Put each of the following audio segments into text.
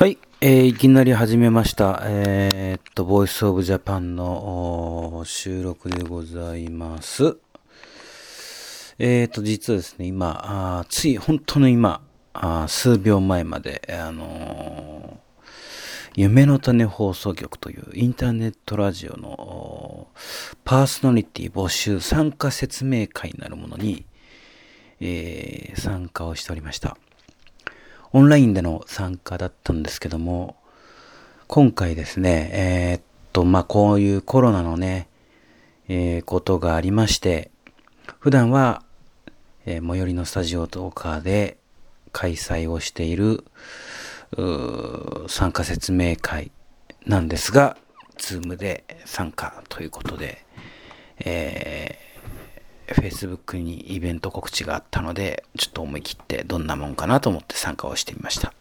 はい、えーいきなり始めました。えーっと、ボイスオブジャパンの収録でございます。えーっと、実はですね、今、あつい、本当の今、あ数秒前まで、あのー夢の種放送局というインターネットラジオのパーソナリティ募集参加説明会なるものに、えー参加をしておりました。オンラインでの参加だったんですけども、今回ですね、えーっと、まあ、こういうコロナのね、えーことがありまして、普段は、えー最寄りのスタジオとかで開催をしている、うー参加説明会なんですが、ズームで参加ということで、えー Facebook にイベント告知があったので、ちょっと思い切ってどんなもんかなと思って参加をしてみました。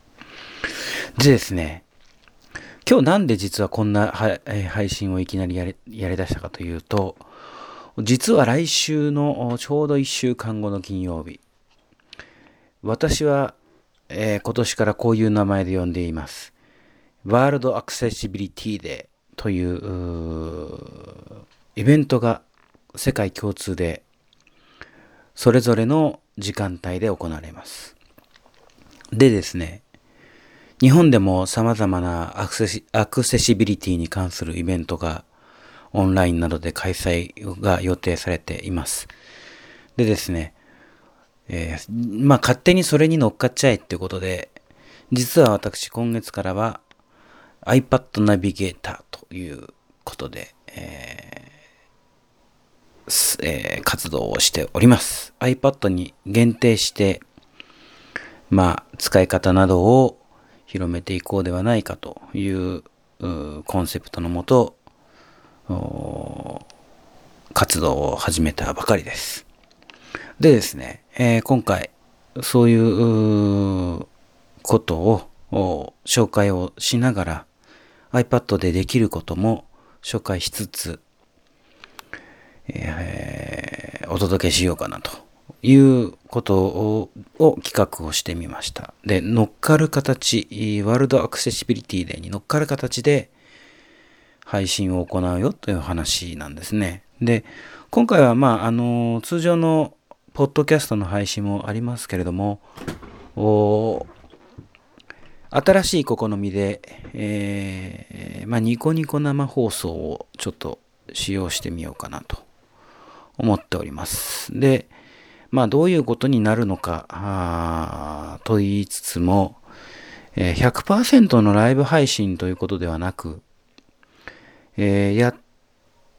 でですね、今日なんで実はこんな配信をいきなりやりやり出したかというと、実は来週のちょうど1週間後の金曜日、私は、えー今年からこういう名前で呼んでいます。ワールドアクセシビリティデーというイベントが世界共通でそれぞれの時間帯で行われます。でですね、日本でも様々なアクセシアクセシビリティに関するイベントがオンラインなどで開催が予定されています。でですね、えーまあ勝手にそれに乗っかっちゃえってことで、実は私今月からは iPad ナビゲーターということで、えーえー活動をしております。iPad に限定して、まあ、使い方などを広めていこうではないかというコンセプトのもと、活動を始めたばかりです。でですね、えー今回、そういうことを紹介をしながら、iPad でできることも紹介しつつ、えーお届けしようかなということを企画をしてみました。で、乗っかる形、ワールドアクセシビリティデーに乗っかる形で配信を行うよという話なんですね。で、今回はまあ、あの、通常のポッドキャストの配信もありますけれども、新しい試みで、えーまあ、ニコニコ生放送をちょっと使用してみようかなと思っております。で、まあどういうことになるのかあーと言いつつも、え100%のライブ配信ということではなく、えーやっ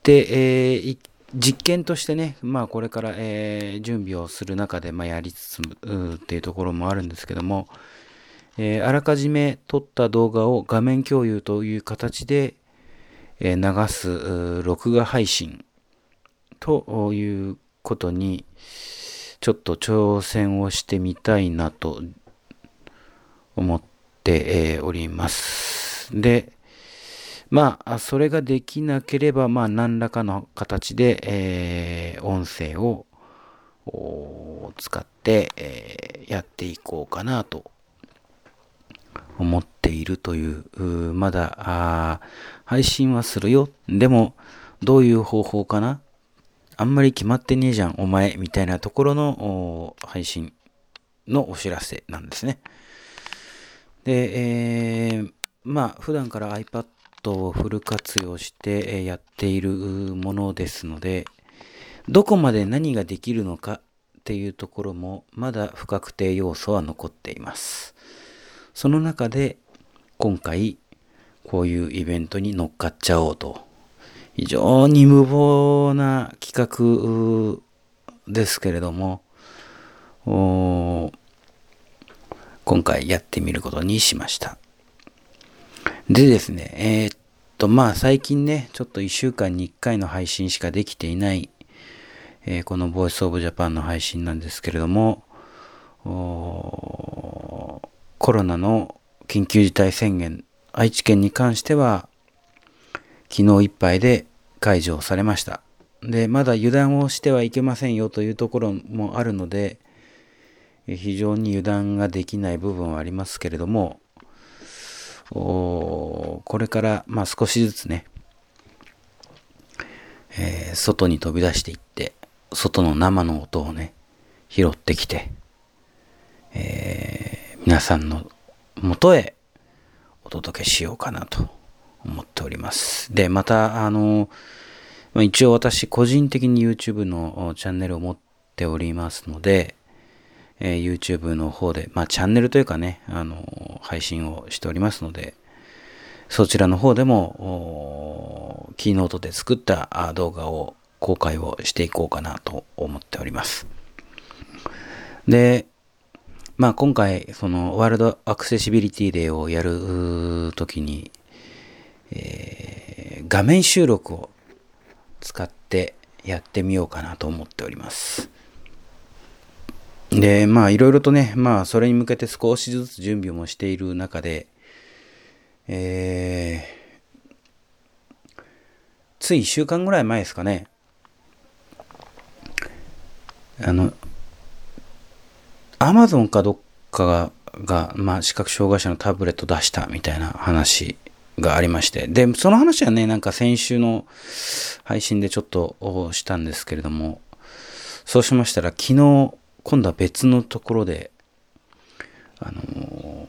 て、えー実験としてね、まあこれから、えー準備をする中で、まあ、やりつつっていうところもあるんですけども、えあらかじめ撮った動画を画面共有という形で、え流す録画配信ということにちょっと挑戦をしてみたいなと思って、おります。で、まあ、それができなければ、まあ、何らかの形で、えー音声を使って、えーやっていこうかなと思っているという、うまだあ配信はするよ。でも、どういう方法かなあんまり決まってねえじゃん、お前、みたいなところの配信のお知らせなんですね。で、えーまあ、普段から iPad をフル活用してやっているものですので、どこまで何ができるのかっていうところも、まだ不確定要素は残っています。その中で、今回、こういうイベントに乗っかっちゃおうと。非常に無謀な企画ですけれども、今回やってみることにしました。でですね、えーっと、まあ最近ね、ちょっと1週間に1回の配信しかできていない、えーこのボイスオブジャパンの配信なんですけれども、コロナの緊急事態宣言、愛知県に関しては、昨日いっぱいで解除されました。で、まだ油断をしてはいけませんよというところもあるので、非常に油断ができない部分はありますけれども、これから、まあ少しずつね、えー、外に飛び出していって、外の生の音をね、拾ってきて、えー、皆さんの元へお届けしようかなと思っております。で、また、あの、一応私個人的に YouTube のチャンネルを持っておりますので、えー、YouTube の方で、まあチャンネルというかね、あの、配信をしておりますので、そちらの方でも、キーノートで作った動画を公開をしていこうかなと思っております。で、まあ今回、そのワールドアクセシビリティデーをやるときに、えー、画面収録を使ってやってみようかなと思っております。で、まあいろいろとね、まあそれに向けて少しずつ準備もしている中で、えー、つい1週間ぐらい前ですかね、あの、アマゾンかどっかが、がまあ視覚障害者のタブレット出したみたいな話がありまして。で、その話はね、なんか先週の配信でちょっとしたんですけれども、そうしましたら昨日、今度は別のところで、あの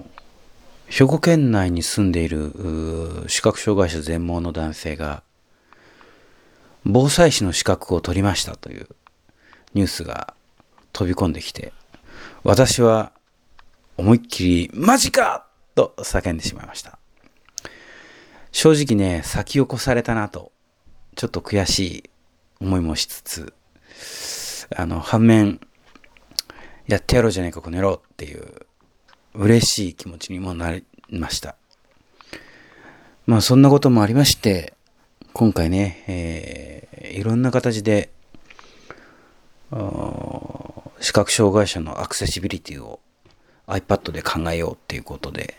兵庫県内に住んでいる視覚障害者全盲の男性が、防災士の資格を取りましたというニュースが飛び込んできて、私は思いっきり、マジかと叫んでしまいました。正直ね、先を越されたなと、ちょっと悔しい思いもしつつ、あの、反面、やってやろうじゃねえか、この野郎っていう、嬉しい気持ちにもなりました。まあ、そんなこともありまして、今回ね、えー、いろんな形で、視覚障害者のアクセシビリティを iPad で考えようっていうことで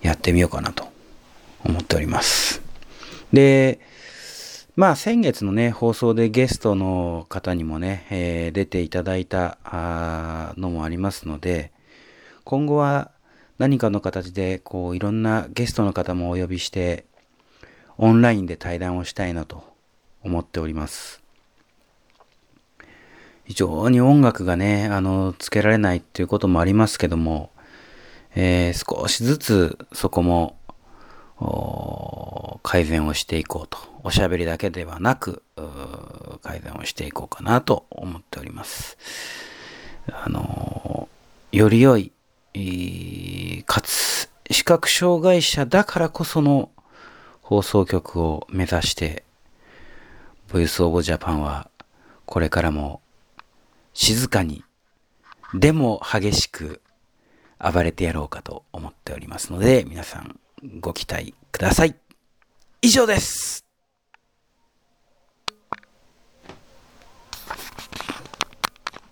やってみようかなと思っております。で、まあ先月のね、放送でゲストの方にもね、えー、出ていただいたのもありますので、今後は何かの形でこういろんなゲストの方もお呼びして、オンラインで対談をしたいなと思っております。非常に音楽がね、あの、つけられないっていうこともありますけども、えー、少しずつそこも改善をしていこうと。おしゃべりだけではなく、改善をしていこうかなと思っております。あのより良い、かつ、視覚障害者だからこその放送局を目指して、ボイスオブジャパンはこれからも静かに、でも激しく暴れてやろうかと思っておりますので、皆さんご期待ください。以上です